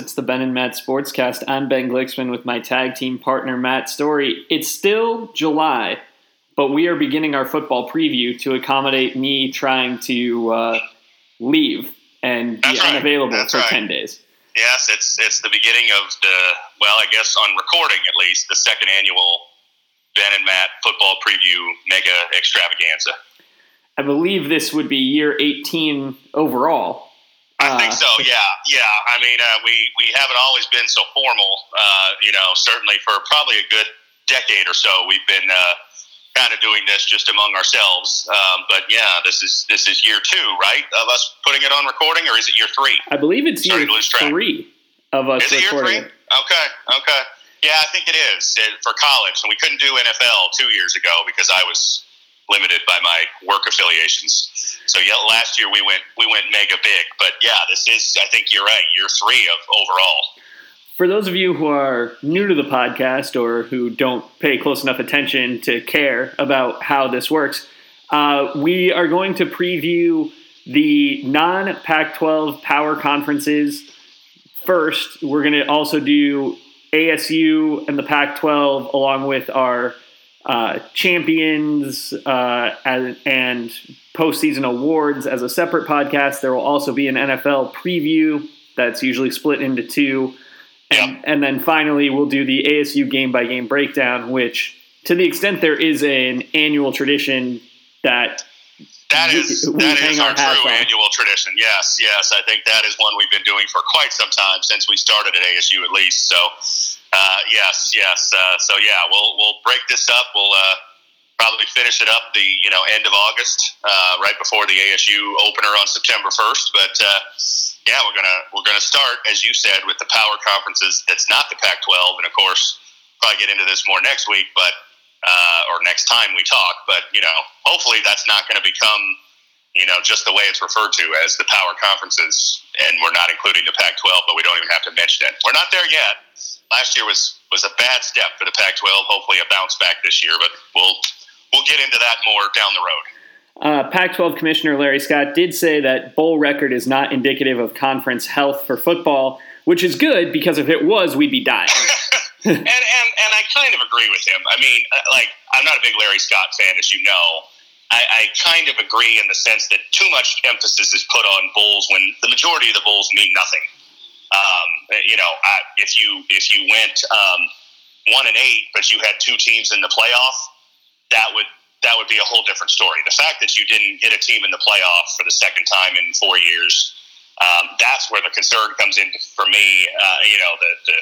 It's the Ben and Matt Sportscast. I'm Ben Glicksman with my tag team partner Matt Story. It's still July, but we are beginning our football preview to accommodate me trying to uh, leave and be right. unavailable That's for right. 10 days. Yes, it's it's the beginning of the well, I guess on recording at least the second annual Ben and Matt football preview mega extravaganza. I believe this would be year 18 overall. I think Uh, so. Yeah, yeah. I mean, uh, we we haven't always been so formal. Uh, you know, certainly for probably a good decade or so, we've been uh, kind of doing this just among ourselves. Um, but yeah, this is this is year two, right, of us putting it on recording, or is it year three? I believe it's year Starting track. three of us Is it year recording three? Okay, okay. Yeah, I think it is uh, for college, and we couldn't do NFL two years ago because I was limited by my work affiliations. So yeah, last year we went we went mega big, but yeah, this is I think you're right, year three of overall. For those of you who are new to the podcast or who don't pay close enough attention to care about how this works, uh, we are going to preview the non Pac 12 power conferences first. We're going to also do ASU and the Pac 12 along with our uh, champions uh, and, and postseason awards as a separate podcast. There will also be an NFL preview that's usually split into two. And, and then finally, we'll do the ASU game by game breakdown, which, to the extent there is an annual tradition that That is that is our our true on. annual tradition. Yes, yes, I think that is one we've been doing for quite some time since we started at ASU, at least. So, uh, yes, yes. Uh, so yeah, we'll we'll break this up. We'll uh, probably finish it up the you know end of August, uh, right before the ASU opener on September first. But uh, yeah, we're gonna we're gonna start as you said with the power conferences. That's not the Pac-12, and of course, probably get into this more next week, but uh, or next time we talk. But you know, hopefully that's not going to become you know just the way it's referred to as the power conferences, and we're not including the Pac-12, but we don't even have to mention it. We're not there yet. Last year was was a bad step for the Pac-12. Hopefully a bounce back this year, but we'll we'll get into that more down the road. Uh, Pac 12 Commissioner Larry Scott did say that bowl record is not indicative of conference health for football, which is good because if it was, we'd be dying. and, and and I kind of agree with him. I mean, uh, like I'm not a big Larry Scott fan, as you know. I, I kind of agree in the sense that too much emphasis is put on bowls when the majority of the bowls mean nothing. Um, you know, I, if you if you went um, one and eight, but you had two teams in the playoff, that would that would be a whole different story. The fact that you didn't get a team in the playoff for the second time in four years, um, that's where the concern comes in for me. Uh, you know, the, the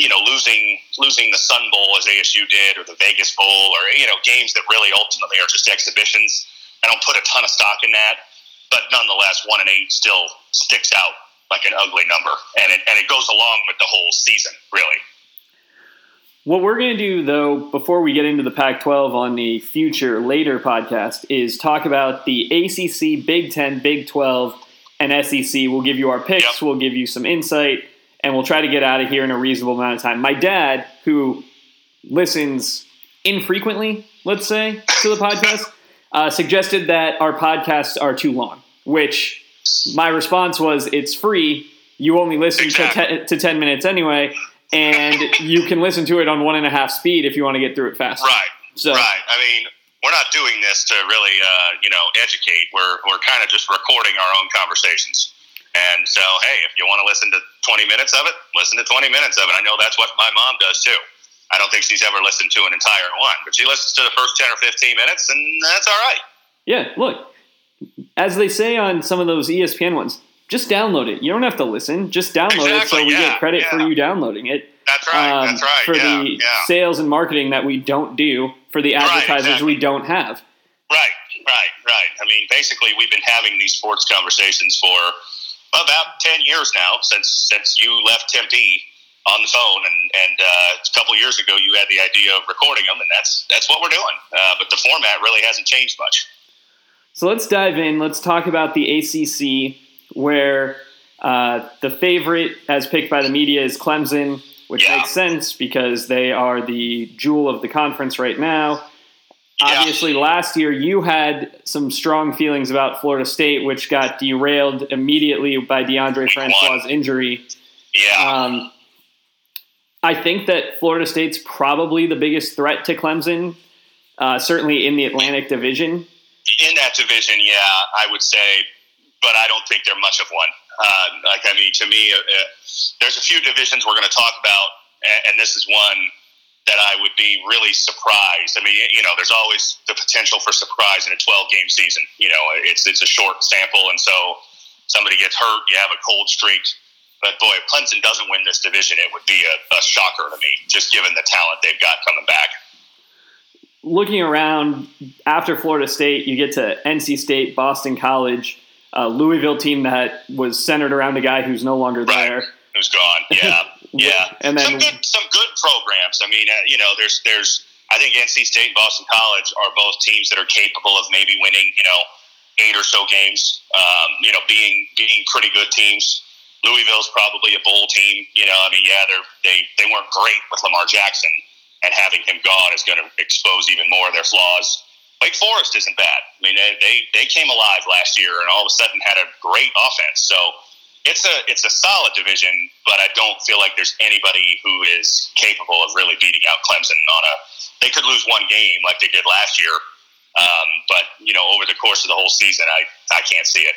you know losing losing the Sun Bowl as ASU did, or the Vegas Bowl, or you know games that really ultimately are just exhibitions. I don't put a ton of stock in that, but nonetheless, one and eight still sticks out like an ugly number, and it and it goes along with the whole season, really. What we're going to do, though, before we get into the Pac 12 on the future later podcast, is talk about the ACC, Big 10, Big 12, and SEC. We'll give you our picks, we'll give you some insight, and we'll try to get out of here in a reasonable amount of time. My dad, who listens infrequently, let's say, to the podcast, uh, suggested that our podcasts are too long, which my response was it's free. You only listen Exactly. to, te- to 10 minutes anyway, and you can listen to it on one and a half speed if you want to get through it fast. Right. So, Right. I mean, we're not doing this to really, uh, you know, educate. We're we're kind of just recording our own conversations. And so, hey, if you want to listen to 20 minutes of it, listen to 20 minutes of it. I know that's what my mom does too. I don't think she's ever listened to an entire one, but she listens to the first 10 or 15 minutes, and that's all right. yeah, look, as they say on some of those ESPN ones, just download it. You don't have to listen. Just download it so we yeah, get credit for you downloading it. That's right. um, that's right. For yeah, the yeah. sales and marketing that we don't do, for the advertisers exactly. we don't have. Right, right, right. I mean, basically, we've been having these sports conversations for about ten years now since since you left Tempe on the phone, and and uh, a couple years ago you had the idea of recording them, and that's that's what we're doing. Uh, but the format really hasn't changed much. So let's dive in. Let's talk about the ACC, where uh, the favorite, as picked by the media, is Clemson, which Yeah. makes sense because they are the jewel of the conference right now. Yeah. Obviously, last year you had some strong feelings about Florida State, which got derailed immediately by Deondre Francois' injury. Yeah. Um, I think that Florida State's probably the biggest threat to Clemson, uh, certainly in the Atlantic Division. In that division, yeah, I would say, but I don't think they're much of one. Uh, like, I mean, to me, uh, uh there's a few divisions we're going to talk about, and, and this is one that I would be really surprised. I mean, you know, there's always the potential for surprise in a 12 game season. You know, it's it's a short sample, and so somebody gets hurt, you have a cold streak. But boy, if Clemson doesn't win this division, it would be a, a shocker to me, just given the talent they've got coming back. Looking around after Florida State, you get to NC State, Boston College, a Louisville team that was centered around a guy who's no longer right. there. Who's gone? Yeah, yeah. and then some good, some good programs. I mean, uh, you know, there's, there's. I think NC State and Boston College are both teams that are capable of maybe winning, you know, eight or so games. Um, you know, being being pretty good teams. Louisville's probably a bowl team. You know, I mean, yeah, they're, they they weren't great with Lamar Jackson, and having him gone is going to expose even more of their flaws. Wake Forest isn't bad. I mean, they, they they came alive last year, and all of a sudden had a great offense. So it's a it's a solid division, but I don't feel like there's anybody who is capable of really beating out Clemson on a. They could lose one game like they did last year, um, but you know, over the course of the whole season, I I can't see it.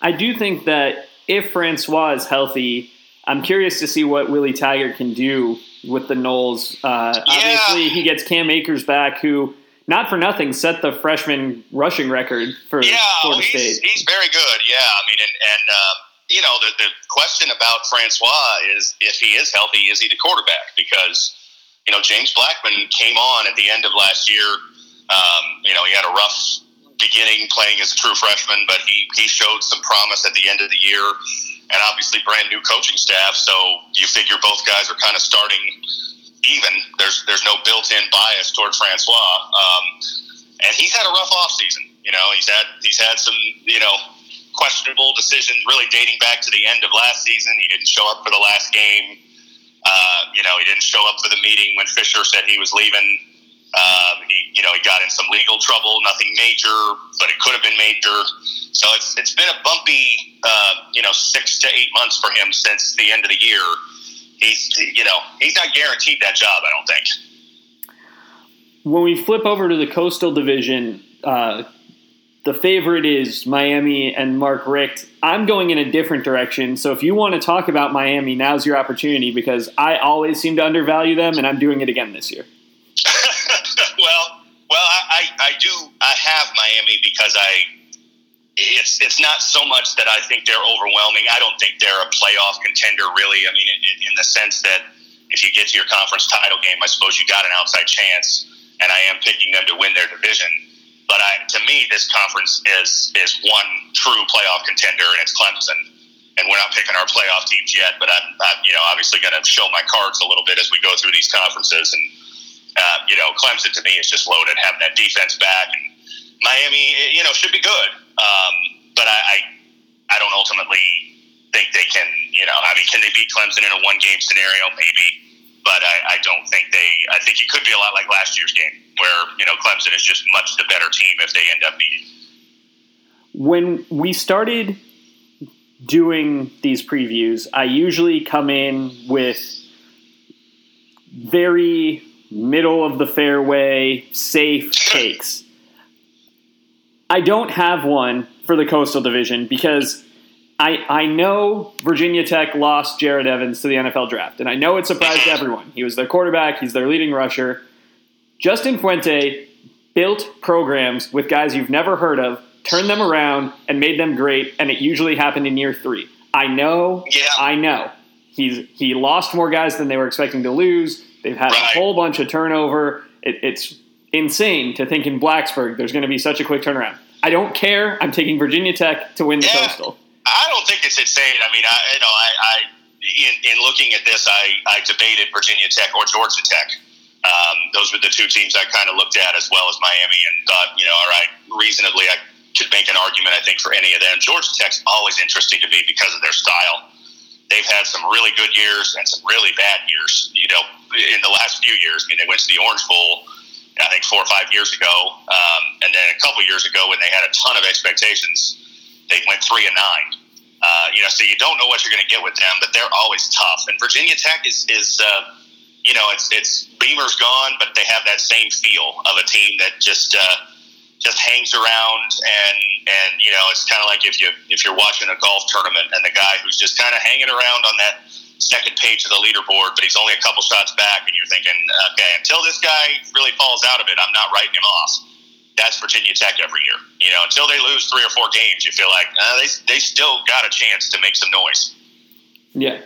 I do think that if Francois is healthy, I'm curious to see what Willie Taggart can do with the Noles. Uh, yeah. Obviously, he gets Cam Akers back, who not for nothing set the freshman rushing record for yeah, Florida he's, State. He's very good. Yeah, I mean, and, and um, you know, the, the question about Francois is if he is healthy, is he the quarterback? Because you know, James Blackman came on at the end of last year. Um, you know, he had a rough beginning playing as a true freshman, but he, he showed some promise at the end of the year. And obviously, brand new coaching staff. So you figure both guys are kind of starting even. There's there's no built-in bias toward Francois, um, and he's had a rough offseason. You know, he's had he's had some you know questionable decisions, really dating back to the end of last season. He didn't show up for the last game. Uh, you know, he didn't show up for the meeting when Fisher said he was leaving. Um, he, you know, he got in some legal trouble. Nothing major, but it could have been major. So it's it's been a bumpy, uh, you know, six to eight months for him since the end of the year. He's, you know, he's not guaranteed that job. I don't think. When we flip over to the Coastal Division, uh, the favorite is Miami and Mark Richt. I'm going in a different direction. So if you want to talk about Miami, now's your opportunity because I always seem to undervalue them, and I'm doing it again this year. well, well, I, I, I do. I have Miami because I. It's it's not so much that I think they're overwhelming. I don't think they're a playoff contender, really. I mean, in, in the sense that if you get to your conference title game, I suppose you got an outside chance, and I am picking them to win their division. But I, to me, this conference is is one true playoff contender, and it's Clemson. And we're not picking our playoff teams yet, but I'm, I'm you know obviously going to show my cards a little bit as we go through these conferences and uh, you know, Clemson to me is just loaded, having that defense back, and Miami, you know, should be good. Um, but I, I, I don't ultimately think they can. You know, I mean, can they beat Clemson in a one-game scenario? Maybe, but I, I don't think they. I think it could be a lot like last year's game, where you know Clemson is just much the better team if they end up beating. When we started doing these previews, I usually come in with very middle of the fairway, safe takes. I don't have one for the Coastal Division because I, I know Virginia Tech lost Jerod Evans to the NFL draft, and I know it surprised everyone. He was their quarterback, he's their leading rusher. Justin Fuente built programs with guys you've never heard of, turned them around, and made them great, and it usually happened in year three. I know, Yeah. I know. He's he lost more guys than they were expecting to lose. They've had Right. a whole bunch of turnover. It, it's insane to think in Blacksburg there's going to be such a quick turnaround. I don't care. I'm taking Virginia Tech to win the Yeah. Coastal. I don't think it's insane. I mean, I you know, I, I in, in looking at this, I, I debated Virginia Tech or Georgia Tech. Um, those were the two teams I kind of looked at as well as Miami, and thought, you know, all right, reasonably, I could make an argument. I think for any of them, Georgia Tech's always interesting to me because of their style. They've had some really good years and some really bad years. You know, in the last few years, I mean, they went to the Orange Bowl. I think four or five years ago, um, and then a couple years ago when they had a ton of expectations, they went three and nine. Uh, you know, so you don't know what you're going to get with them, but they're always tough. And Virginia Tech is, is uh, you know, it's it's Beamer's gone, but they have that same feel of a team that just uh, just hangs around, and and you know, it's kind of like if you if you're watching a golf tournament and the guy who's just kind of hanging around on that second page of the leaderboard, but he's only a couple shots back, and you're thinking, okay, until this guy really falls out of it, I'm not writing him off that's Virginia Tech every year. You know, until they lose three or four games, you feel like uh, they they still got a chance to make some noise. Yeah,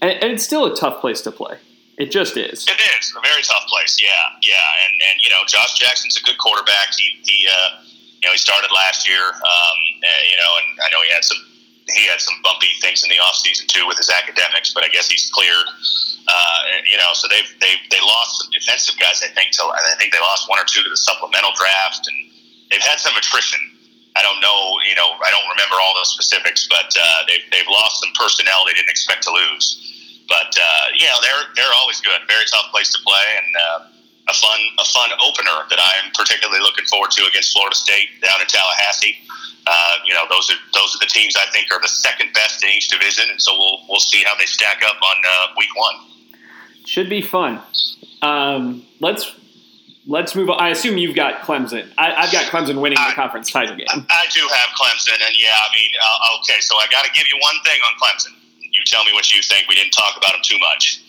and, and, it's still a tough place to play. It just is. It is a very tough place. Yeah, yeah, and and you know, Josh Jackson's a good quarterback. He he uh, you know he started last year. Um, uh, you know, and I know he had some he had some bumpy things in the offseason too with his academics, but I guess he's cleared. Uh, you know, so they've they they lost some defensive guys. I think till I think they lost one or two to the supplemental draft, and they've had some attrition. I don't know, you know, I don't remember all those specifics, but uh, they've they've lost some personnel they didn't expect to lose. But uh, you know, they're they're always good. Very tough place to play, and uh, a fun a fun opener that I'm particularly looking forward to against Florida State down in Tallahassee. Uh, you know, those are those are the teams I think are the second best in each division, and so we'll we'll see how they stack up on uh, week one. Should be fun. Um, let's let's move on. I assume you've got Clemson. I, have got Clemson winning the conference title game. I do have Clemson, and yeah, I mean, uh, okay, so I got to give you one thing on Clemson. You tell me what you think. We didn't talk about them too much.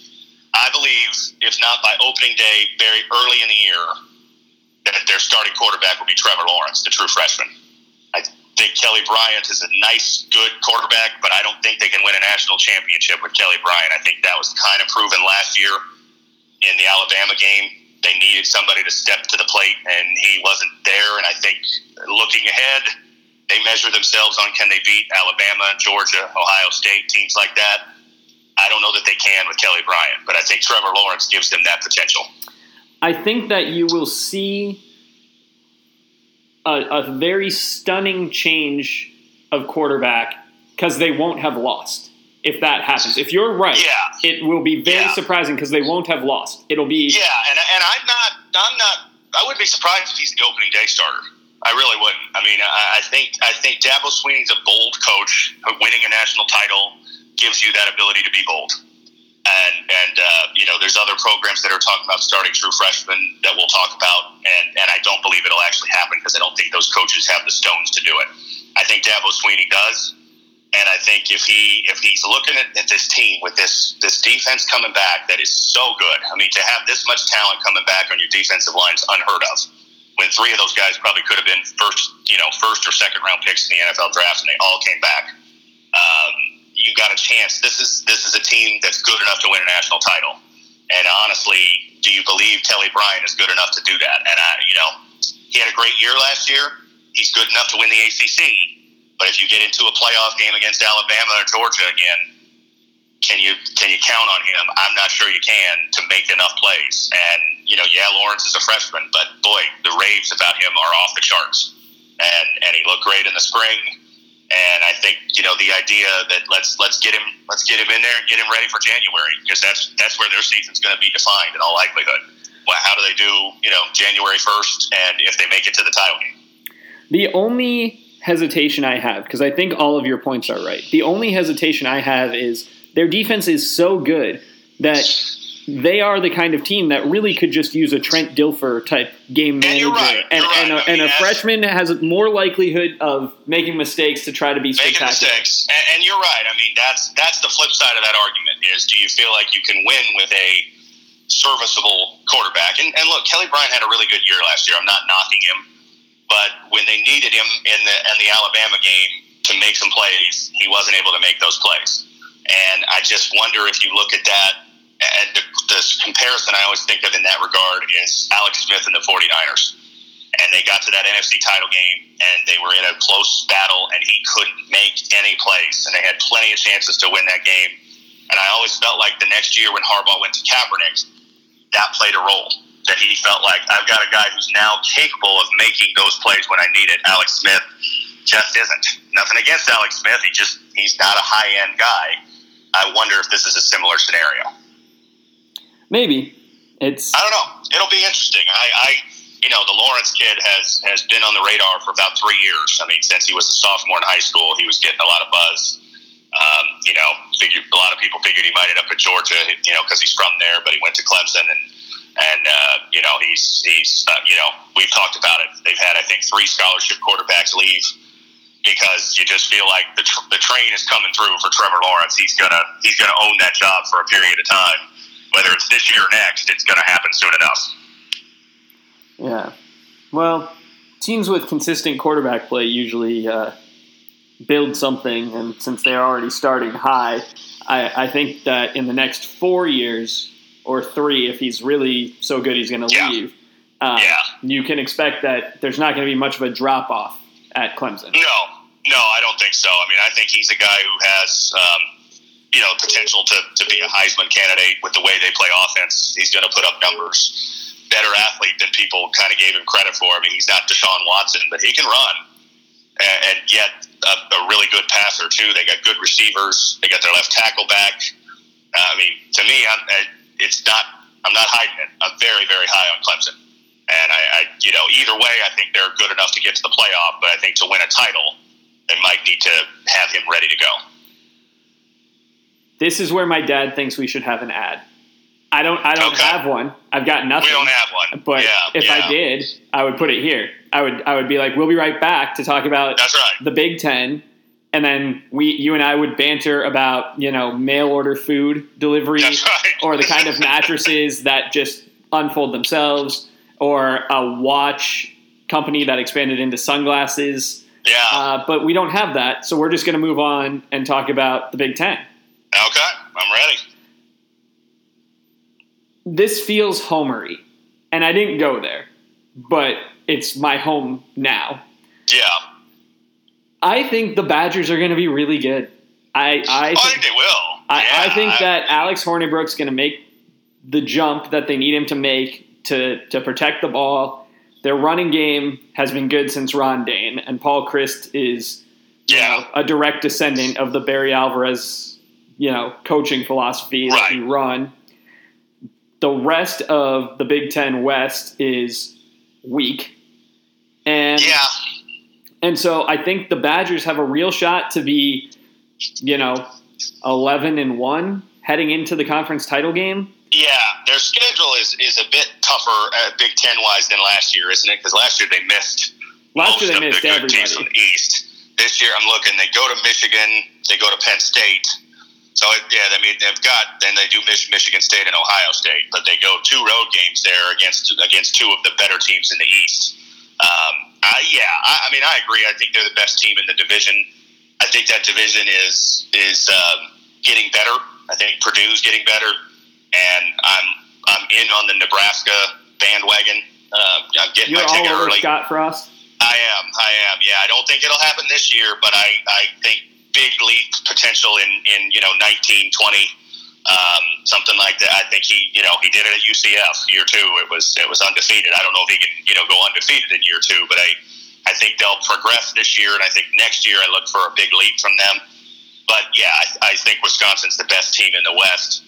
I believe, if not by opening day, very early in the year, that their starting quarterback will be Trevor Lawrence, the true freshman I think Kelly Bryant is a nice, good quarterback, but I don't think they can win a national championship with Kelly Bryant. I think that was kind of proven last year in the Alabama game. They needed somebody to step to the plate, and he wasn't there. And I think looking ahead, they measure themselves on can they beat Alabama, Georgia, Ohio State, teams like that. I don't know that they can with Kelly Bryant, but I think Trevor Lawrence gives them that potential. I think that you will see a, a very stunning change of quarterback because they won't have lost if that happens. If you're right, yeah. it will be very yeah. surprising because they won't have lost. It'll be yeah, and, and I'm not I'm not I wouldn't be surprised if he's the opening day starter. I really wouldn't. I mean, I, I think I think Dabo Swinney's a bold coach. Winning a national title gives you that ability to be bold and and uh, you know there's other programs that are talking about starting true freshmen that we'll talk about, and and I don't believe it'll actually happen because I don't think those coaches have the stones to do it. I think Dabo Swinney does, and I think if he if he's looking at, at this team with this this defense coming back that is so good. I mean, to have this much talent coming back on your defensive line is unheard of. When three of those guys probably could have been first, you know, first or second round picks in the NFL draft, and they all came back. Um, you got a chance. This is this is a team that's good enough to win a national title. And honestly, do you believe Kelly Bryant is good enough to do that? And I, you know, he had a great year last year. He's good enough to win the ACC. But if you get into a playoff game against Alabama or Georgia again, can you can you count on him? I'm not sure you can to make enough plays. And you know, yeah, Lawrence is a freshman, but boy, the raves about him are off the charts. And and he looked great in the spring and I think you know the idea that let's let's get him let's get him in there and get him ready for January because that's that's where their season's going to be defined in all likelihood. Well, how do they do you know January first and if they make it to the title game? The only hesitation I have because I think all of your points are right. The only hesitation I have is their defense is so good that they are the kind of team that really could just use a Trent Dilfer type game manager. And, right, and, right. and, a, and a freshman has more likelihood of making mistakes to try to be spectacular. Making mistakes. And, and, you're right. I mean, that's that's the flip side of that argument is do you feel like you can win with a serviceable quarterback? And, and look, Kelly Bryant had a really good year last year. I'm not knocking him. But when they needed him in the, in the Alabama game to make some plays, he wasn't able to make those plays. And I just wonder if you look at that and the, the comparison I always think of in that regard is Alex Smith and the 49ers. And they got to that NFC title game, and they were in a close battle, and he couldn't make any plays. And they had plenty of chances to win that game. And I always felt like the next year when Harbaugh went to Kaepernick, that played a role. That he felt like I've got a guy who's now capable of making those plays when I need it. Alex Smith just isn't. Nothing against Alex Smith. He just he's not a high end guy. I wonder if this is a similar scenario. Maybe it's. I don't know. It'll be interesting. I, I, you know, the Lawrence kid has has been on the radar for about three years. I mean, since he was a sophomore in high school, he was getting a lot of buzz. Um, you know, figured, a lot of people figured he might end up at Georgia, you know, because he's from there, but he went to Clemson and and uh, you know he's he's uh, you know we've talked about it. They've had I think three scholarship quarterbacks leave because you just feel like the, tr- the train is coming through for Trevor Lawrence. He's gonna he's gonna own that job for a period of time, whether it's this year or next. It's gonna happen soon enough. Yeah. Well, teams with consistent quarterback play usually uh, build something, and since they're already starting high, I, I, think that in the next four years or three, if he's really so good, he's going to yeah. leave. Uh, yeah. You can expect that there's not going to be much of a drop off at Clemson. No, no, I don't think so. I mean, I think he's a guy who has. Um, you know, potential to, to be a Heisman candidate with the way they play offense. He's going to put up numbers. Better athlete than people kind of gave him credit for. I mean, he's not Deshaun Watson, but he can run. And, and yet, a, a, really good passer, too. They got good receivers. They got their left tackle back. Uh, I mean, to me, I'm, it's not, I'm not hiding it. I'm very, very high on Clemson. And I, I, you know, either way, I think they're good enough to get to the playoff. But I think to win a title, they might need to have him ready to go. This is where my dad thinks we should have an ad. I don't. I don't Okay. have one. I've got nothing. We don't have one. But yeah, if yeah. I did, I would put it here. I would. I would be like, "We'll be right back to talk about That's right. the Big Ten, and then we, you and I, would banter about you know mail order food delivery, right. or the kind of mattresses that just unfold themselves, or a watch company that expanded into sunglasses. Yeah. Uh, but we don't have that, so we're just going to move on and talk about the Big Ten. Okay. I'm ready. this feels homery, and I didn't go there, but it's my home now. Yeah. I think the Badgers are going to be really good. I I Oh, I think, they will. I, yeah, I think that Alex Hornibrook's going to make the jump that they need him to make to to protect the ball. Their running game has been good since Ron Dayne, and Paul Chryst is you Yeah. know, a direct descendant of the Barry Alvarez, you know, coaching philosophy that Right. he run. The rest of the Big Ten West is weak, and Yeah. and so I think the Badgers have a real shot to be, you know, eleven and one heading into the conference title game. Yeah. Their schedule is, is a bit tougher uh, Big Ten wise than last year, isn't it? Because last year they missed Last most year they of missed the good teams from the East. This year I'm looking. They go to Michigan. They go to Penn State. So yeah, I mean they've got. Then they do Mich- Michigan State and Ohio State, but they go two road games there against against two of the better teams in the East. Um, I, yeah, I, I mean I agree. I think they're the best team in the division. I think that division is is um, getting better. I think Purdue's getting better, and I'm I'm in on the Nebraska bandwagon. Uh, I'm getting You're my all ticket over early. Scott Frost. I am. I am. Yeah, I don't think it'll happen this year, but I, I think big leap potential in, in you know 19, 20, um, something like that. I think he you know he did it at UCF year two. It was it was undefeated. I don't know if he can you know go undefeated in year two, but I I think they'll progress this year, and I think next year I look for a big leap from them. But yeah, I, I think Wisconsin's the best team in the West.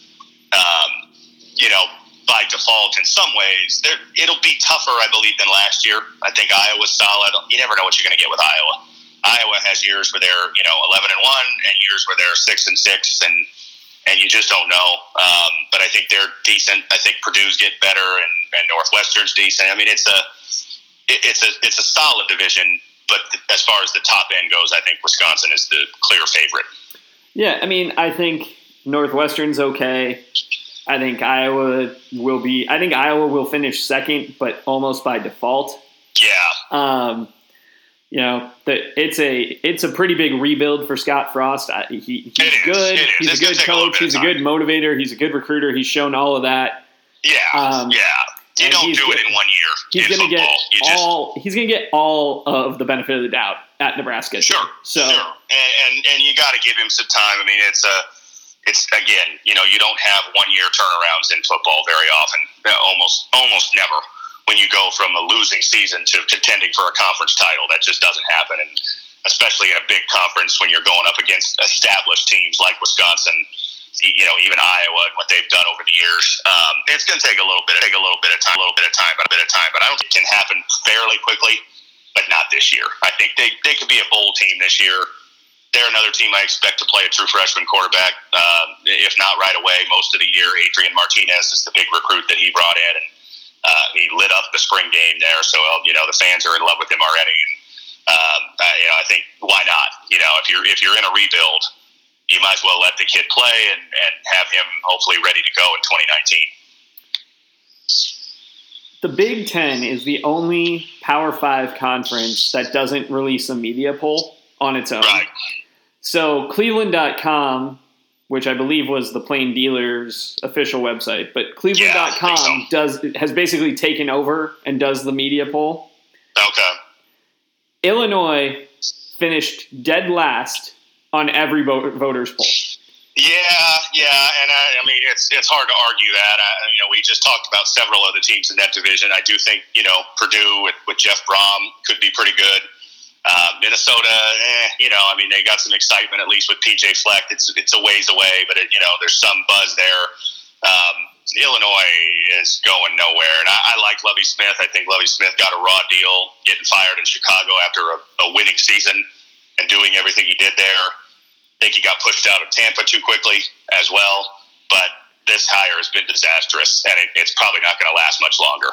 Um, you know, by default in some ways. There, it'll be tougher, I believe, than last year. I think Iowa's solid. You never know what you're going to get with Iowa. Iowa has years where they're you know 11 and one, and years where they're six and six, and and you just don't know. Um, but I think they're decent. I think Purdue's get better, and, and Northwestern's decent. I mean, it's a it, it's a it's a solid division. But as far as the top end goes, I think Wisconsin is the clear favorite. Yeah, I mean, I think Northwestern's okay. I think Iowa will be. I think Iowa will finish second, but almost by default. Yeah, Um, you know, the, it's a it's a pretty big rebuild for Scott Frost. I, he, he's is, good. He's It's a good take a coach. He's a good motivator. He's a good recruiter. He's shown all of that. yeah, Um, yeah. You don't do it in one year. He's going to get football. You just- all. He's going to get all of the benefit of the doubt at Nebraska. Sure, So sure, and and, and you got to give him some time. I mean, it's a, it's again, you know, you don't have one year turnarounds in football very often. Almost, almost never. When you go from a losing season to contending for a conference title, that just doesn't happen. And especially in a big conference, when you're going up against established teams like Wisconsin, you know, even Iowa and what they've done over the years, um, it's going to take a little bit, take a little bit of time, a little bit of time, but a bit of time. But I don't think it can happen fairly quickly but not this year. I think they, they could be a bowl team this year. they're another team I expect to play a true freshman quarterback, uh, if not right away, most of the year. Adrian Martinez is the big recruit that he brought in, and uh, he lit up the spring game there. So you know the fans are in love with him already, and um, I, you know I think why not? You know if you're if you're in a rebuild, you might as well let the kid play and, and have him hopefully ready to go in 2019. The Big Ten is the only Power Five conference that doesn't release a media poll on its own. Right. So Cleveland.com, which I believe was the Plain Dealers official website, but Cleveland.com so. does has basically taken over and does the media poll. Okay. Illinois finished dead last on every vote, voters poll. Yeah, yeah, and I, I mean it's it's hard to argue that. I, you know, we just talked about several other teams in that division. I do think you know Purdue with, with Jeff Brohm could be pretty good. Uh, Minnesota, eh, you know, I mean they got some excitement at least with PJ Fleck. It's it's a ways away, but it, you know there's some buzz there. Um, Illinois is going nowhere, and I, I like Lovie Smith. I think Lovie Smith got a raw deal getting fired in Chicago after a, a winning season and doing everything he did there think he got pushed out of Tampa too quickly as well. But this hire has been disastrous, and it, it's probably not going to last much longer.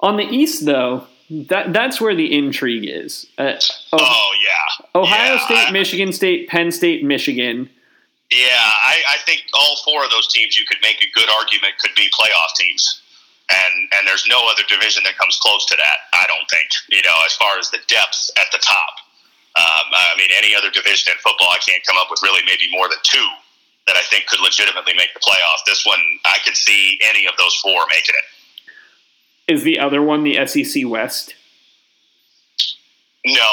On the East, though, that that's where the intrigue is. Uh, oh, oh, yeah, Ohio yeah, State, I, Michigan State, Penn State, Michigan. Yeah, I, I think all four of those teams you could make a good argument could be playoff teams. And and there's no other division that comes close to that, I don't think. You know, as far as the depth at the top. Um, I mean, any other division in football, I can't come up with really maybe more than two that I think could legitimately make the playoffs. This one, I could see any of those four making it. Is the other one the SEC West? No.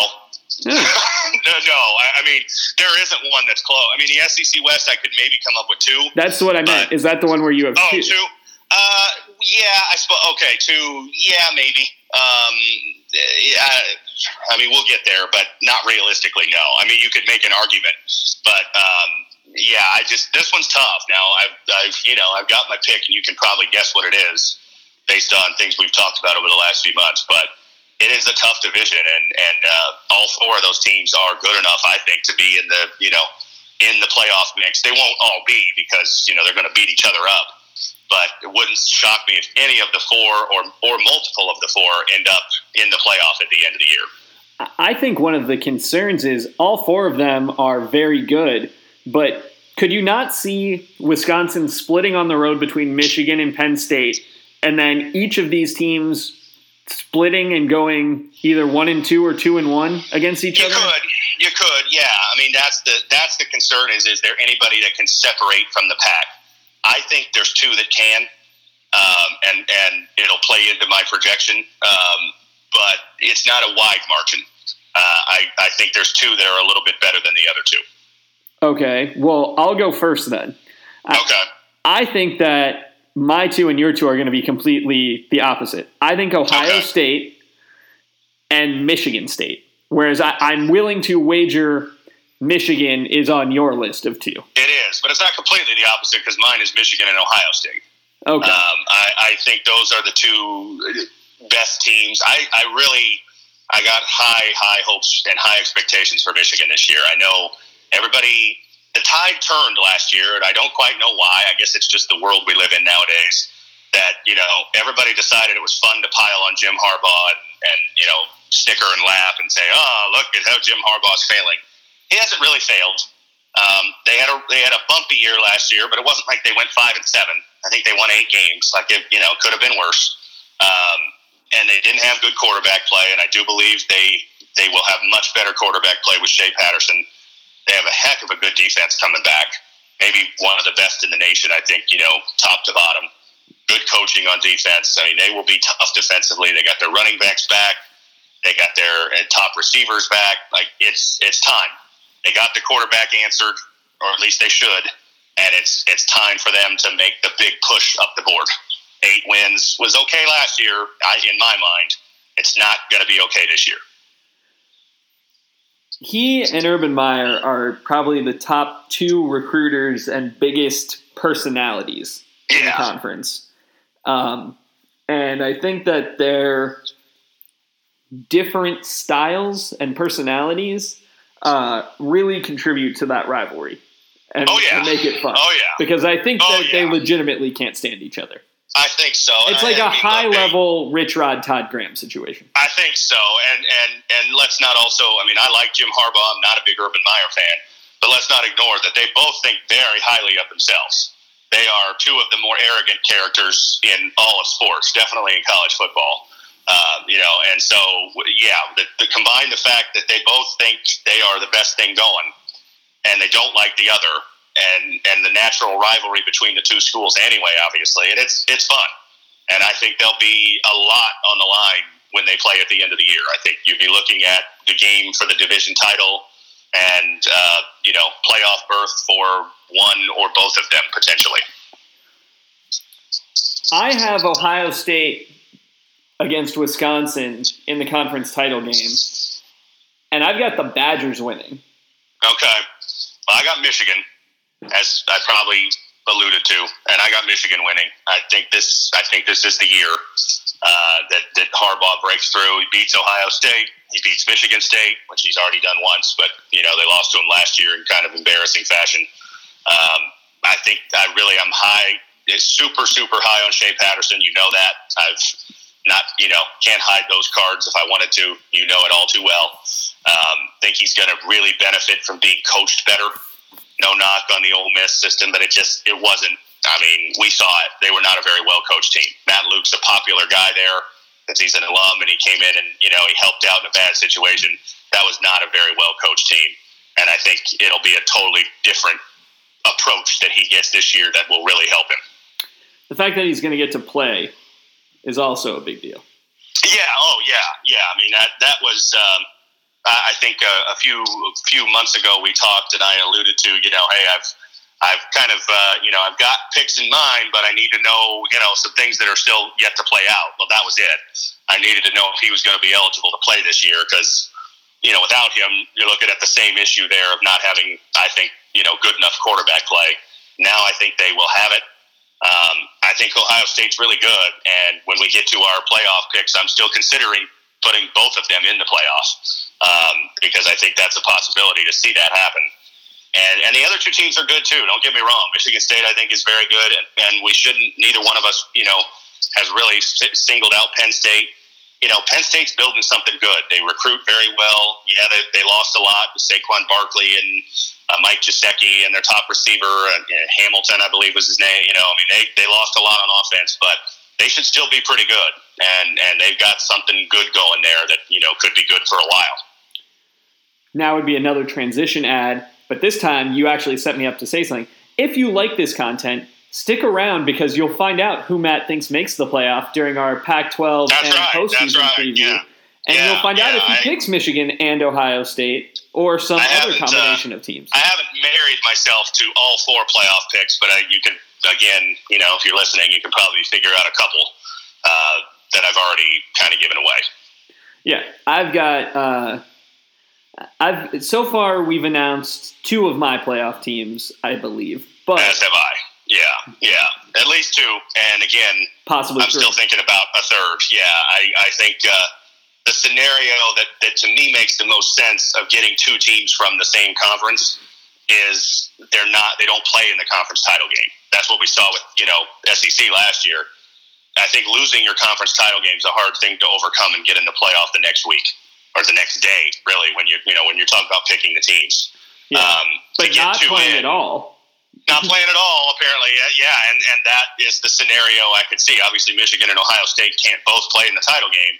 no, no. I, I, mean, there isn't one that's close. I mean, the SEC West, I could maybe come up with two. That's what I meant. Is that the one where you have oh, two? two? Uh, yeah, I suppose. Okay, two. Yeah, maybe. Um, yeah, I mean, we'll get there, but not realistically, no. I mean, you could make an argument, but um, yeah, I just this one's tough. Now, I've, I've you know I've got my pick, and you can probably guess what it is based on things we've talked about over the last few months. But it is a tough division, and and uh, all four of those teams are good enough, I think, to be in the you know in the playoff mix. They won't all be because you know they're going to beat each other up but it wouldn't shock me if any of the four or, or multiple of the four end up in the playoff at the end of the year. I think one of the concerns is all four of them are very good, but could you not see Wisconsin splitting on the road between Michigan and Penn State, and then each of these teams splitting and going either one and two or two and one against each you other? You could, you could, yeah. I mean, that's the that's the concern is is there anybody that can separate from the pack? I think there's two that can, um, and and it'll play into my projection. Um, but it's not a wide margin. Uh, I I think there's two that are a little bit better than the other two. Okay, well I'll go first then. Okay. I, I think that my two and your two are going to be completely the opposite. I think Ohio Okay. State and Michigan State. Whereas I, I'm willing to wager Michigan is on your list of two. It is, but it's not completely the opposite because mine is Michigan and Ohio State. Okay. Um, I, I think those are the two best teams. I, I really, I got high, high hopes and high expectations for Michigan this year. I know everybody, the tide turned last year, and I don't quite know why. I guess it's just the world we live in nowadays. That you know, everybody decided it was fun to pile on Jim Harbaugh and, and you know, snicker and laugh and say, "Oh, look at how Jim Harbaugh's failing." He hasn't really failed. Um, they had a they had a bumpy year last year, but it wasn't like they went five and seven. I think they won eight games. Like it, you know, could have been worse. Um, and they didn't have good quarterback play, and I do believe they they will have much better quarterback play with Shea Patterson. They have a heck of a good defense coming back. Maybe one of the best in the nation. I think you know, top to bottom. Good coaching on defense. I mean, they will be tough defensively. They got their running backs back. They got their top receivers back. Like it's it's time. They got the quarterback answered, or at least they should, and it's it's time for them to make the big push up the board. Eight wins was okay last year, I, in my mind. It's not going to be okay this year. He and Urban Meyer are probably the top two recruiters and biggest personalities in the conference. Um, and I think that their different styles and personalities uh, really contribute to that rivalry and, Oh, yeah. and make it fun. Oh yeah, Because I think Oh, that they legitimately can't stand each other. I think so. It's like I- a I mean, high look, they- level Rich Rod Todd Graham situation. I think so, and and and let's not also. I mean, I like Jim Harbaugh. I'm not a big Urban Meyer fan, but let's not ignore that they both think very highly of themselves. They are two of the more arrogant characters in all of sports, definitely in college football. Uh, you know, and so yeah, the, the combine the fact that they both think they are the best thing going, and they don't like the other, and and the natural rivalry between the two schools anyway, obviously, and it's it's fun and I think there'll be a lot on the line when they play at the end of the year. I think you'd be looking at the game for the division title and uh, you know playoff berth for one or both of them potentially. I have Ohio State against Wisconsin in the conference title game, and I've got the Badgers winning. Okay, well, I got Michigan, as I probably alluded to, and I got Michigan winning. I think this. I think this is the year uh, that that Harbaugh breaks through. He beats Ohio State. He beats Michigan State, which he's already done once, but you know they lost to him last year in kind of embarrassing fashion. Um, I think I really am high, super super high on Shea Patterson. You know that I've not you know can't hide those cards if I wanted to. You know it all too well. Um, think he's going to really benefit from being coached better. No knock on the Ole Miss system, but it just it wasn't. I mean, we saw it. They were not a very well coached team. Matt Luke's a popular guy there because he's an alum and he came in and you know he helped out in a bad situation. That was not a very well coached team, and I think it'll be a totally different approach that he gets this year that will really help him. The fact that he's going to get to play is also a big deal. Yeah. Oh, yeah. Yeah. I mean, that that was. Um, I think uh, a few few months ago we talked, and I alluded to, you know, hey, I've I've kind of, uh, you know, I've got picks in mind, but I need to know, you know, some things that are still yet to play out. Well, that was it. I needed to know if he was going to be eligible to play this year because, you know, without him, you're looking at the same issue there of not having, I think, you know, good enough quarterback play. Now I think they will have it. Um, I think Ohio State's really good, and when we get to our playoff picks, I'm still considering putting both of them in the playoffs um, because I think that's a possibility to see that happen. And, and the other two teams are good too. Don't get me wrong. Michigan State, I think, is very good, and, and we shouldn't. Neither one of us, you know, has really singled out Penn State. You know, Penn State's building something good. They recruit very well. Yeah, they, they lost a lot Saquon Barkley and uh, Mike Gesicki and their top receiver and, and Hamilton, I believe was his name. You know, I mean, they they lost a lot on offense, but they should still be pretty good. And and they've got something good going there that you know could be good for a while. Now would be another transition ad, but this time you actually set me up to say something. If you like this content, stick around because you'll find out who Matt thinks makes the playoff during our Pac-12 That's and right, postseason that's right, preview. yeah. And Yeah, you'll find out if he I- picks Michigan and Ohio State or some I other uh, combination of teams. I haven't married myself to all four playoff picks, but I, you can again, you know, if you're listening, you can probably figure out a couple uh, that I've already kind of given away. Yeah, I've got. Uh, I've so far we've announced two of my playoff teams, I believe, but As have I. Yeah, yeah, at least two. And again, possibly I'm three. still thinking about a third. Yeah, I, I think uh, the scenario that, that to me makes the most sense of getting two teams from the same conference is they're not they don't play in the conference title game. That's what we saw with you know SEC last year. I think losing your conference title game is a hard thing to overcome and get in the playoff the next week or the next day. Really, when you you know when you're talking about picking the teams, yeah. um, but not playing in, at all. not playing at all, apparently. Yeah, and, and that is the scenario I could see. Obviously, Michigan and Ohio State can't both play in the title game,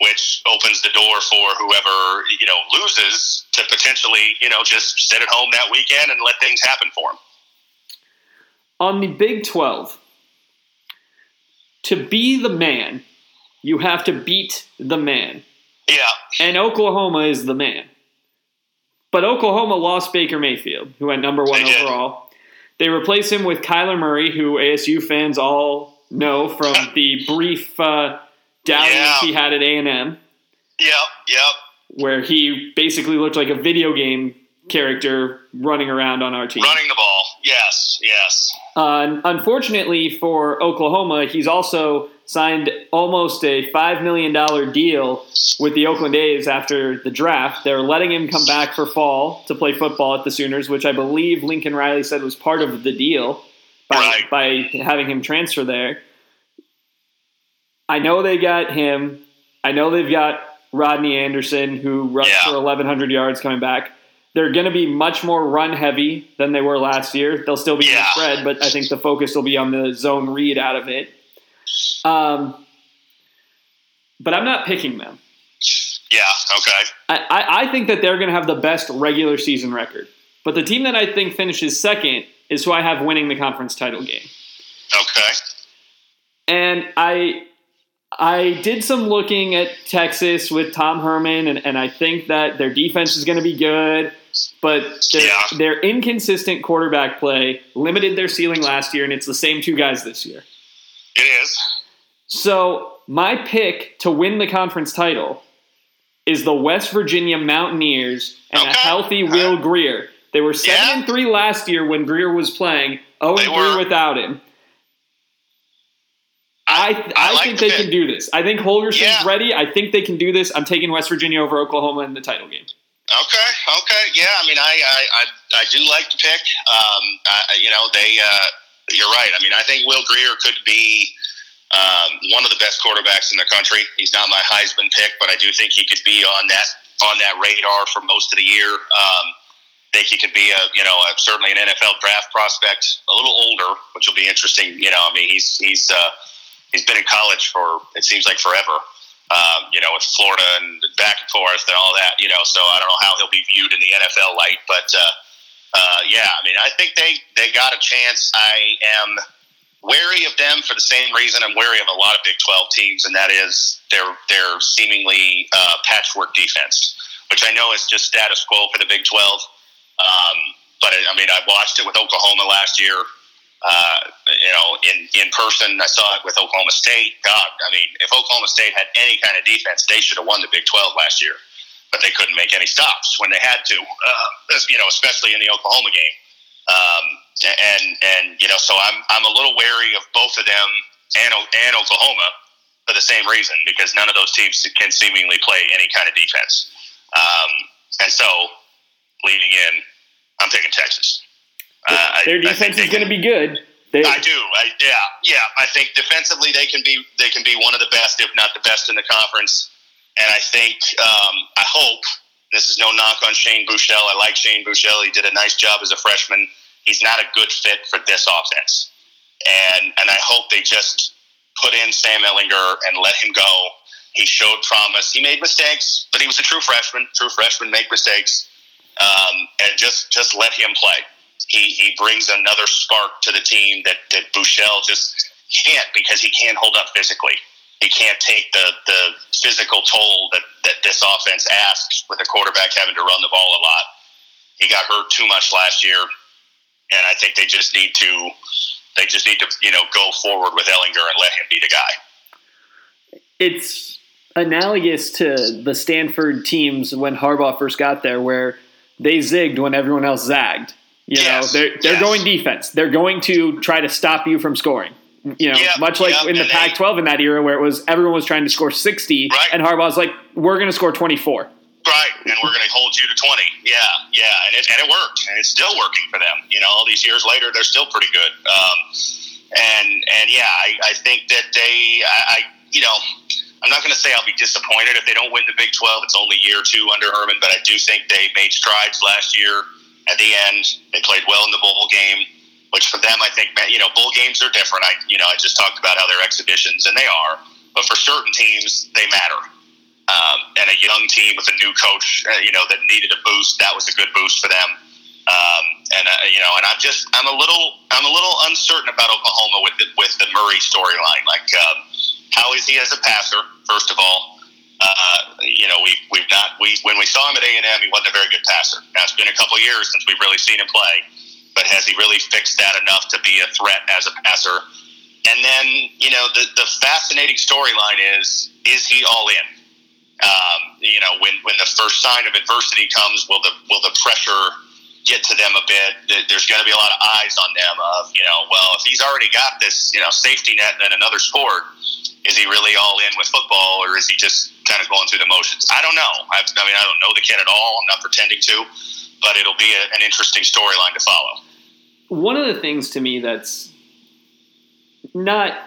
which opens the door for whoever you know loses to potentially you know just sit at home that weekend and let things happen for them. On the Big 12, to be the man, you have to beat the man. Yeah, And Oklahoma is the man. But Oklahoma lost Baker Mayfield, who went number one They did. overall. They replaced him with Kyler Murray, who ASU fans all know from the brief uh, dalliance Yeah. he had at A&M, yep, yep. where he basically looked like a video game character running around on our team. Running the ball. Yes, yes. Uh, unfortunately for Oklahoma, he's also signed almost a $5 million deal with the Oakland A's after the draft. They're letting him come back for fall to play football at the Sooners, which I believe Lincoln Riley said was part of the deal by, Right. by having him transfer there. I know they got him. I know they've got Rodney Anderson, who rushed Yeah. for 1,100 yards coming back. They're going to be much more run heavy than they were last year. They'll still be in the spread, but I think the focus will be on the zone read out of it. Um, but I'm not picking them. Yeah. Okay. I, I, I think that they're going to have the best regular season record. But the team that I think finishes second is who I have winning the conference title game. Okay. And I I did some looking at Texas with Tom Herman, and, and I think that their defense is going to be good, but their, Yeah. their inconsistent quarterback play limited their ceiling last year, and it's the same two guys this year. It is. So my pick to win the conference title is the West Virginia Mountaineers and a healthy Will Grier. They were seven Yeah. and three last year when Grier was playing. Oh, and three without him. I, I, like think the they pick. can do this. I think Holgorsen's Yeah. ready. I think they can do this. I'm taking West Virginia over Oklahoma in the title game. Okay, okay, yeah. I mean, I I, I, I do like the pick. Um, I, you know, they. Uh, you're right. I mean, I think Will Grier could be um, one of the best quarterbacks in the country. He's not my Heisman pick, but I do think he could be on that on that radar for most of the year. Um, think he could be a you know a, certainly an NFL draft prospect, a little older, which will be interesting. You know, I mean, he's he's uh, he's been in college for it seems like forever. Um, you know, with Florida and back and forth and all that. You know, so I don't know how he'll be viewed in the NFL light, but uh, uh, yeah, I mean, I think they they got a chance. I am wary of them for the same reason I'm wary of a lot of Big 12 teams, and that is their their seemingly uh, patchwork defense, which I know is just status quo for the Big 12. Um, but I mean, I watched it with Oklahoma last year. Uh, you know, in in person, I saw it with Oklahoma State. God, I mean, if Oklahoma State had any kind of defense, they should have won the Big 12 last year. But they couldn't make any stops when they had to. Uh, you know, especially in the Oklahoma game. Um, and and you know, so I'm I'm a little wary of both of them and and Oklahoma for the same reason because none of those teams can seemingly play any kind of defense. Um, and so, leading in, I'm taking Texas. Uh, I- Their I think defense they is going to be good. They, I do. I, yeah, yeah. I think defensively they can be they can be one of the best, if not the best, in the conference. And I think um, I hope this is no knock on Shane Buechele. I like Shane Buechele. He did a nice job as a freshman. He's not a good fit for this offense, and and I hope they just put in Sam Ehlinger and let him go. He showed promise. He made mistakes, but he was a true freshman. True freshmen make mistakes, um, and just just let him play he, he brings another spark to the team that, that Buechele just can't because he can't hold up physically. He can't take the, the physical toll that, that this offense asks with a quarterback having to run the ball a lot. He got hurt too much last year, and I think they just need to they just need to you know go forward with Ehlinger and let him be the guy. it's analogous to the Stanford teams when Harbaugh first got there, where they zigged when everyone else zagged. You know, they're they're yes. going defense. They're going to try to stop you from scoring. You know, Yep, much like yep, in the Pac-12 in that era, where it was everyone was trying to score 60, Right. and Harbaugh's like, "We're going to score 24." Right, and we're going to hold you to twenty. Yeah, yeah, and it and it worked, and it's still working for them. You know, all these years later, they're still pretty good. Um, and and yeah, I, I think that they, I, I you know, I'm not going to say I'll be disappointed if they don't win the Big Twelve. It's only year two under Herman, but I do think they made strides last year. At the end, they played well in the bowl game, which for them, I think, you know, bowl games are different. I, you know, I just talked about how they're exhibitions, and they are. But for certain teams, they matter um, and a young team with a new coach, uh, you know, that needed a boost. That was a good boost for them. Um, and uh, you know, and I'm just I'm a little I'm a little uncertain about Oklahoma with the, with the Murray storyline. Like, um, how is he as a passer? First of all, uh, you know, we we've not we when we saw him at A and M, he wasn't a very good passer. Now it's been a couple of years since we've really seen him play, but has he really fixed that enough to be a threat as a passer? And then you know, the the fascinating storyline is is he all in? um, you know, when, when the first sign of adversity comes, will the will the pressure get to them a bit? There's going to be a lot of eyes on them of, you know, well, if he's already got this, you know, safety net in another sport, is he really all in with football, or is he just kind of going through the motions? I don't know. I, I mean, I don't know the kid at all. I'm not pretending to, but it'll be a, an interesting storyline to follow. One of the things to me that's not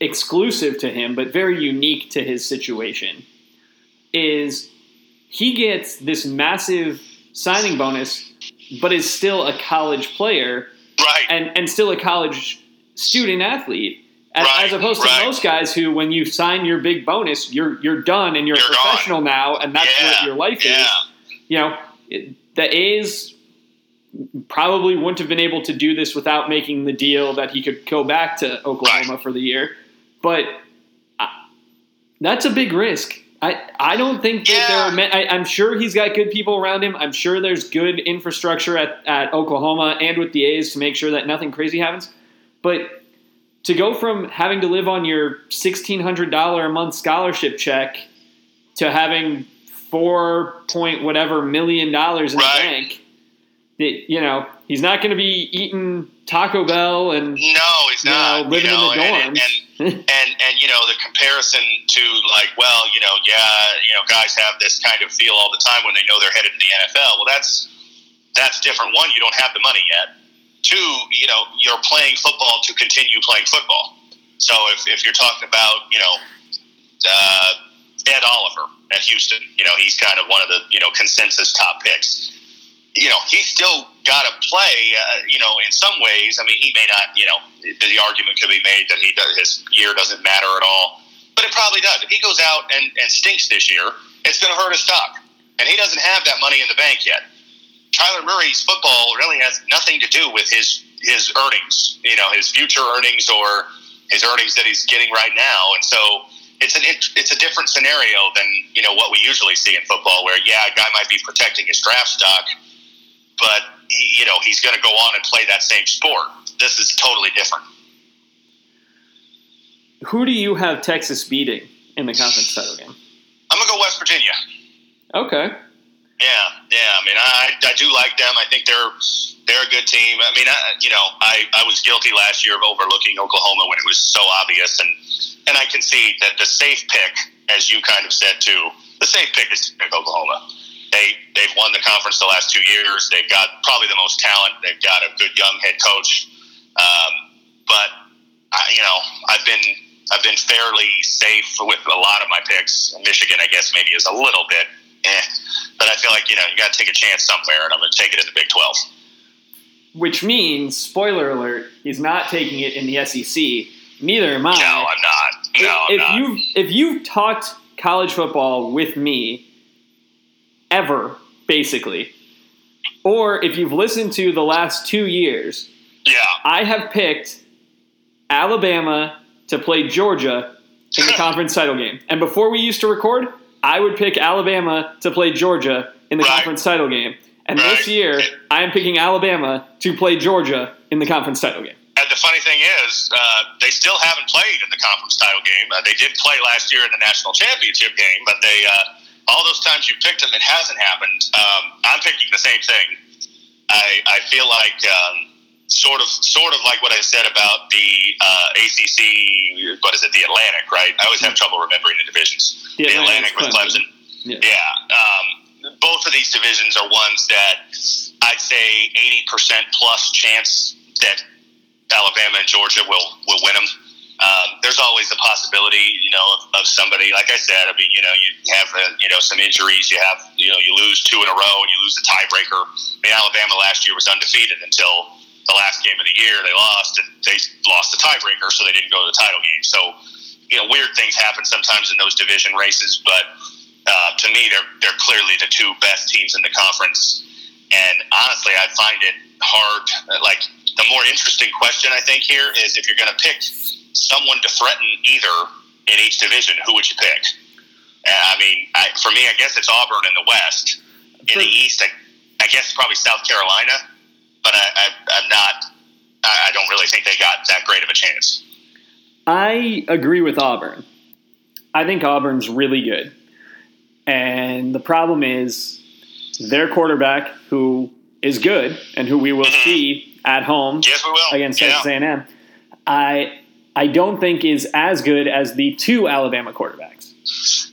exclusive to him, but very unique to his situation, is he gets this massive signing bonus, but is still a college player, right? And and still a college student athlete. As, right, as opposed right. to most guys who, when you sign your big bonus, you're you're done and you're, You're a professional now, and that's Yeah, what your life yeah. is. You know, it, the A's probably wouldn't have been able to do this without making the deal that he could go back to Oklahoma for the year. But uh, that's a big risk. I, I don't think that there are. I, I'm sure he's got good people around him. I'm sure there's good infrastructure at, at Oklahoma and with the A's to make sure that nothing crazy happens. But to go from having to live on your $1,600 a month scholarship check to having four point whatever million dollars in Right. the bank, you know he's not going to be eating Taco Bell and No, he's You know, not. living you know, in the and, dorms. and, and and you know the comparison to like, well, you know, yeah, you know, guys have this kind of feel all the time when they know they're headed to the NFL. Well, that's that's different. One, you don't have the money yet. Two, you know, you're playing football to continue playing football. So if, if you're talking about, you know, uh, Ed Oliver at Houston, you know, he's kind of one of the, you know, consensus top picks. You know, he's still got to play, uh, you know, in some ways. I mean, he may not, you know, the argument could be made that he does, his year doesn't matter at all. But it probably does. If he goes out and, and stinks this year, it's going to hurt his stock. And he doesn't have that money in the bank yet. Kyler Murray's football really has nothing to do with his his earnings, you know, his future earnings or his earnings that he's getting right now. And so it's an it's a different scenario than you know what we usually see in football, where yeah, a guy might be protecting his draft stock, but he, you know he's going to go on and play that same sport. This is totally different. who do you have Texas beating in the conference title game? I'm gonna go West Virginia. Okay, Yeah, yeah. I mean, I, I do like them. I think they're they're a good team. I mean, I, you know, I, I was guilty last year of overlooking Oklahoma when it was so obvious, and and I concede that the safe pick, as you kind of said too, the safe pick is to pick Oklahoma. They they've won the conference the last two years. They've got probably the most talent. They've got a good young head coach. Um, but I, you know, I've been I've been fairly safe with a lot of my picks. Michigan, I guess, maybe is a little bit, eh. But I feel like you know you got to take a chance somewhere, and I'm going to take it in the Big Twelve. which means spoiler alert: he's not taking it in the SEC. Neither am I. No, I'm not. No, I'm if not. you've if you've talked college football with me ever, basically, or if you've listened to the last two years, yeah, I have picked Alabama to play Georgia in the conference title game. And before we used to record, I would pick Alabama to play Georgia in the Right. conference title game. And Right. this year, I am picking Alabama to play Georgia in the conference title game. And the funny thing is, uh, they still haven't played in the conference title game. Uh, they did play last year in the national championship game, but they uh, all those times you picked them, it hasn't happened. Um, I'm picking the same thing. I, I feel like um, sort of sort of like what I said about the uh, ACC. What is it? The Atlantic, right? I always have trouble remembering the divisions. The The, Atlantic Atlantic with Clemson. Clemson. Yeah. Yeah. Um, both of these divisions are ones that I'd say 80% plus chance that Alabama and Georgia will, will win them. Um, there's always the possibility, you know, of, of somebody. Like I said, I mean, you know, you have uh, you know some injuries. You have you know you lose two in a row and you lose the tiebreaker. I mean, Alabama last year was undefeated until the last game of the year. They lost and they lost the tiebreaker, so they didn't go to the title game. So you know, weird things happen sometimes in those division races, but uh, to me, they're they're clearly the two best teams in the conference. And honestly, I find it hard. Like the more interesting question I think here is if you're going to pick someone to threaten either in each division, who would you pick? And I mean, I, for me, I guess it's Auburn in the West. In the East, I, I guess probably South Carolina. But I, I, I'm not. I don't really think they got that great of a chance. I agree with Auburn. I think Auburn's really good. And the problem is their quarterback, who is good and who we will Mhm. see at home Yes, we will. against yeah. Texas A&M. I I don't think is as good as the two Alabama quarterbacks.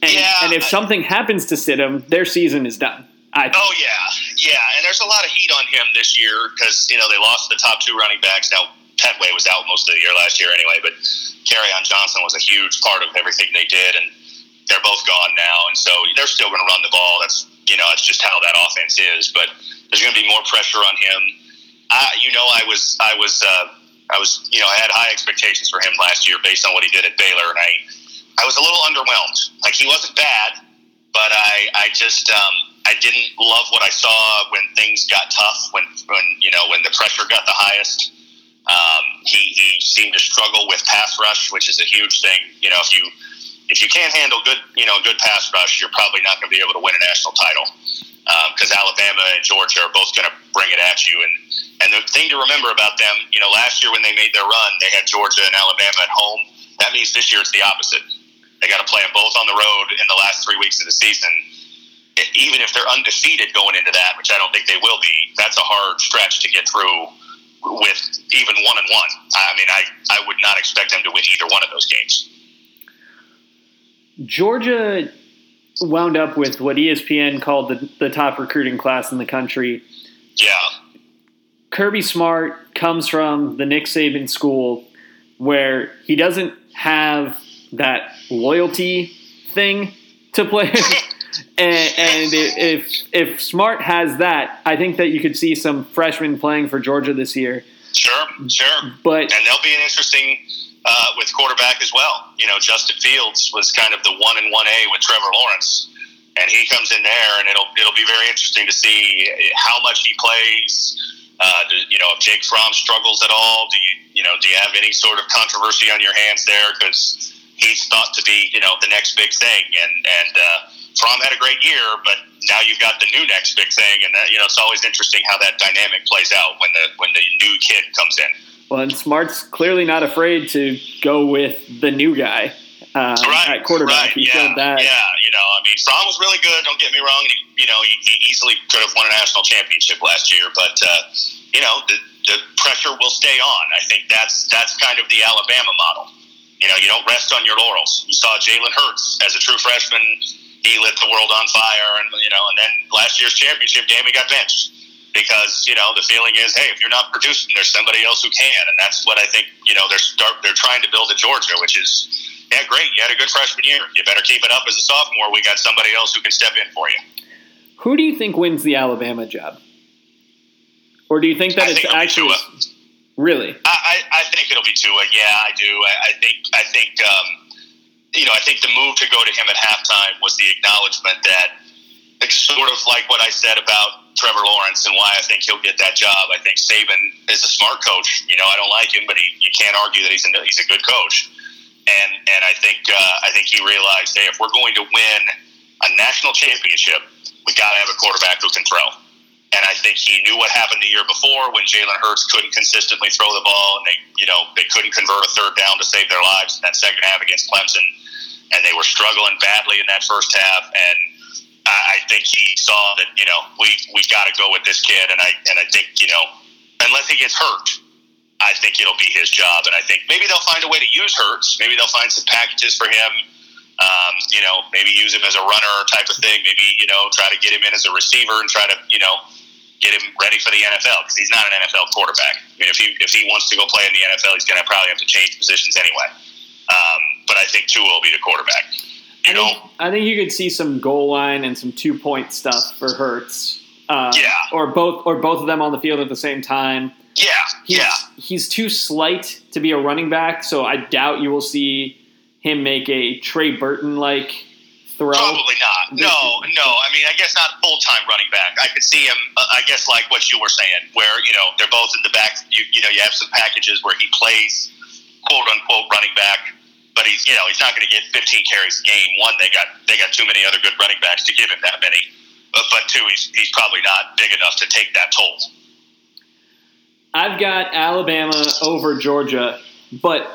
And, Yeah, and if I- something happens to Stidham, their season is done. I, Oh yeah, yeah, and there's a lot of heat on him this year because you know they lost the top two running backs. Now Pettway was out most of the year last year anyway, but on Johnson was a huge part of everything they did, and they're both gone now, and so they're still going to run the ball. That's you know that's just how that offense is, but there's going to be more pressure on him. I, you know, I was I was uh, I was you know I had high expectations for him last year based on what he did at Baylor, and I I was a little underwhelmed. Like he wasn't bad, but I I just um, I didn't love what I saw when things got tough. When when you know when the pressure got the highest, um, he he seemed to struggle with pass rush, which is a huge thing. You know, if you if you can't handle good you know good pass rush, you're probably not going to be able to win a national title Um, because Alabama and Georgia are both going to bring it at you. And and the thing to remember about them, you know, last year when they made their run, they had Georgia and Alabama at home. That means this year it's the opposite. They got to play them both on the road in the last three weeks of the season. Even if they're undefeated going into that, which I don't think they will be, that's a hard stretch to get through with even one and one. I mean, I, I would not expect them to win either one of those games. Georgia wound up with what ESPN called the, the top recruiting class in the country. Yeah, Kirby Smart comes from the Nick Saban school where he doesn't have that loyalty thing to play. and, and if if Smart has that, I think that you could see some freshmen playing for Georgia this year. sure, sure. But and they'll be an interesting uh, with quarterback as well. You know, Justin Fields was kind of the one and one A with Trevor Lawrence, and he comes in there, and it'll it'll be very interesting to see how much he plays. Uh, do, you know, if Jake Fromm struggles at all, do you you know do you have any sort of controversy on your hands there because he's thought to be you know the next big thing, and and uh, Fromm had a great year, but now you've got the new next big thing, and that you know it's always interesting how that dynamic plays out when the when the new kid comes in. Well, and Smart's clearly not afraid to go with the new guy uh, right, at quarterback. Right, he yeah, showed that. Yeah, you know, I mean, Fromm was really good. Don't get me wrong. He, you know, he, he easily could have won a national championship last year, but uh, you know, the, the pressure will stay on. I think that's that's kind of the Alabama model. You know, you don't rest on your laurels. You saw Jalen Hurts as a true freshman. He lit the world on fire, and you know, and then last year's championship game, he got benched because you know the feeling is, hey, if you're not producing, there's somebody else who can, and that's what I think. You know, they're start they're trying to build at Georgia, which is yeah, great. You had a good freshman year. You better keep it up as a sophomore. We got somebody else who can step in for you. Who do you think wins the Alabama job? Or do you think that I it's think actually Tua. really? I, I, I think it'll be Tua. Yeah, I do. I, I think I think um, you know I think the move to go to him at halftime was the acknowledgement that it's sort of like what I said about Trevor Lawrence and why I think he'll get that job. I think Saban is a smart coach. You know, I don't like him, but he, you can't argue that he's a, he's a good coach. And and I think uh, I think he realized, hey, if we're going to win a national championship, we got to have a quarterback who can throw. And I think he knew what happened the year before when Jalen Hurts couldn't consistently throw the ball, and they, you know, they couldn't convert a third down to save their lives in that second half against Clemson, and they were struggling badly in that first half. And I I think he saw that, you know, we we got to go with this kid, and I and I think, you know, unless he gets hurt, I think it'll be his job. And I think maybe they'll find a way to use Hurts. Maybe they'll find some packages for him. Um, you know, maybe use him as a runner type of thing. Maybe you know, try to get him in as a receiver and try to you know get him ready for the NFL because he's not an NFL quarterback. I mean, if he if he wants to go play in the NFL, he's going to probably have to change positions anyway. Um, but I think Tua will be the quarterback. I know, think, I think you could see some goal line and some two point stuff for Hurts. Uh, Yeah. Or both, or both of them on the field at the same time. yeah, He's, yeah. He's too slight to be a running back, so I doubt you will see him make a Trey Burton like throw. Probably not. No, no. I mean, I guess not full time running back. I could see him. Uh, I guess like what you were saying, where you know they're both in the back. You, you know, you have some packages where he plays quote unquote running back, but he's you know he's not going to get 15 carries a game. One, they got they got too many other good running backs to give him that many. But, but two, he's he's probably not big enough to take that toll. I've got Alabama over Georgia, but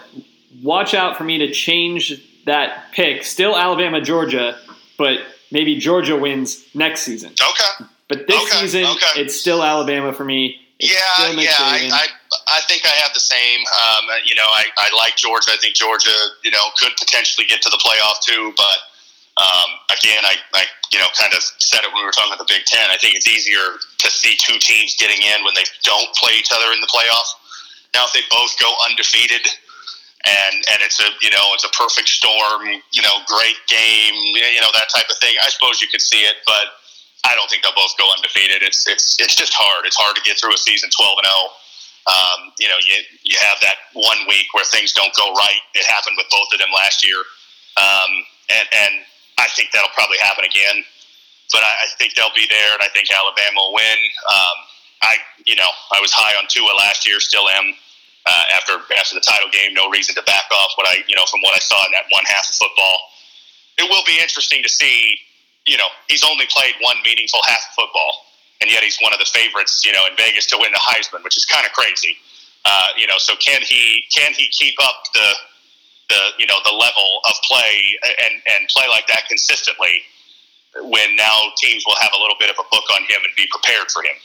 watch out for me to change that pick. Still Alabama, Georgia, but maybe Georgia wins next season. Okay. But this Okay, season, okay. it's still Alabama for me. Yeah, yeah, I, I, I think I have the same. Um, you know, I, I like Georgia. I think Georgia, you know, could potentially get to the playoff too. But um, again, I, I, you know, kind of said it when we were talking about the Big Ten. I think it's easier to see two teams getting in when they don't play each other in the playoff. Now, if they both go undefeated, and and it's a you know it's a perfect storm, you know, great game, you know that type of thing. I suppose you could see it, but I don't think they'll both go undefeated. It's it's it's just hard. It's hard to get through a season twelve and zero. Oh. Um, you know, you you have that one week where things don't go right. It happened with both of them last year, um, and and I think that'll probably happen again. But I, I think they'll be there, and I think Alabama will win. Um, I you know I was high on Tua last year, still am. Uh, after after the title game, no reason to back off what I you know from what I saw in that one half of football. It will be interesting to see you know, he's only played one meaningful half of football, and yet he's one of the favorites, you know, in Vegas to win the Heisman, which is kind of crazy. Uh, you know, so can he can he keep up the the you know the level of play and and play like that consistently when now teams will have a little bit of a book on him and be prepared for him.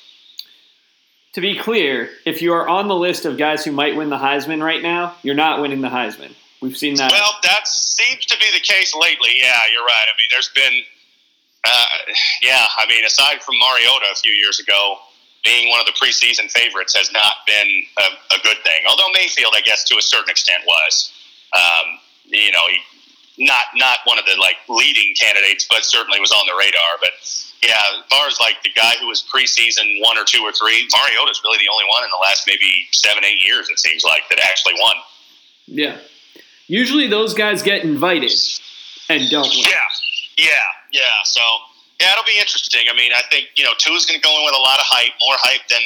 To be clear, if you are on the list of guys who might win the Heisman right now, you're not winning the Heisman. We've seen that. Well, that seems to be the case lately. Yeah, you're right. I mean, there's been uh, yeah, I mean, aside from Mariota a few years ago, being one of the preseason favorites has not been a, a good thing. Although Mayfield, I guess, to a certain extent, was. Um, you know, he, not not one of the like leading candidates, but certainly was on the radar. But yeah, as far as like the guy who was preseason one or two or three, Mariota is really the only one in the last maybe seven eight years. It seems like that actually won. Yeah, usually those guys get invited and don't win. Yeah, yeah, yeah. So yeah, it'll be interesting. I mean, I think you know Tua's going to go in with a lot of hype, more hype than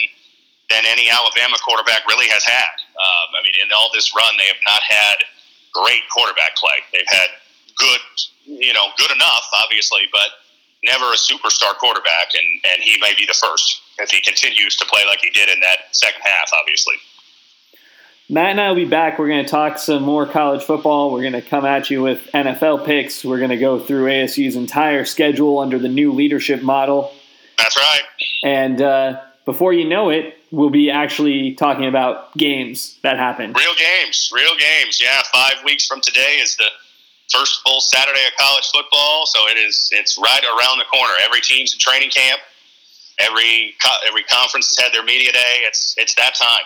than any Alabama quarterback really has had. Um, I mean, in all this run, they have not had great quarterback play. They've had good, you know, good enough, obviously, but never a superstar quarterback, and and he may be the first if he continues to play like he did in that second half, obviously. Matt and I will be back. We're going to talk some more college football. We're going to come at you with NFL picks. We're going to go through ASU's entire schedule under the new leadership model. That's right. And uh, before you know it, we'll be actually talking about games that happen. Real games, real games. Yeah, five weeks from today is the first full Saturday of college football, so it is. It's right around the corner. Every team's in training camp. Every every conference has had their media day. It's it's that time.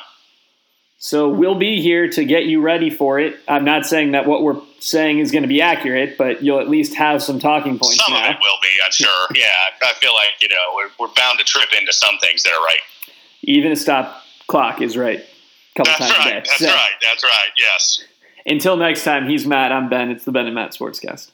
So we'll be here to get you ready for it. I'm not saying that what we're saying is going to be accurate, but you'll at least have some talking points. Some now. of it will be, I'm sure. yeah, I feel like you know we're, we're bound to trip into some things that are right. Even a stop clock is right. A couple That's times right. a day. That's So, right. That's right. Yes. Until next time, he's Matt. I'm Ben. It's the Ben and Matt Sportscast.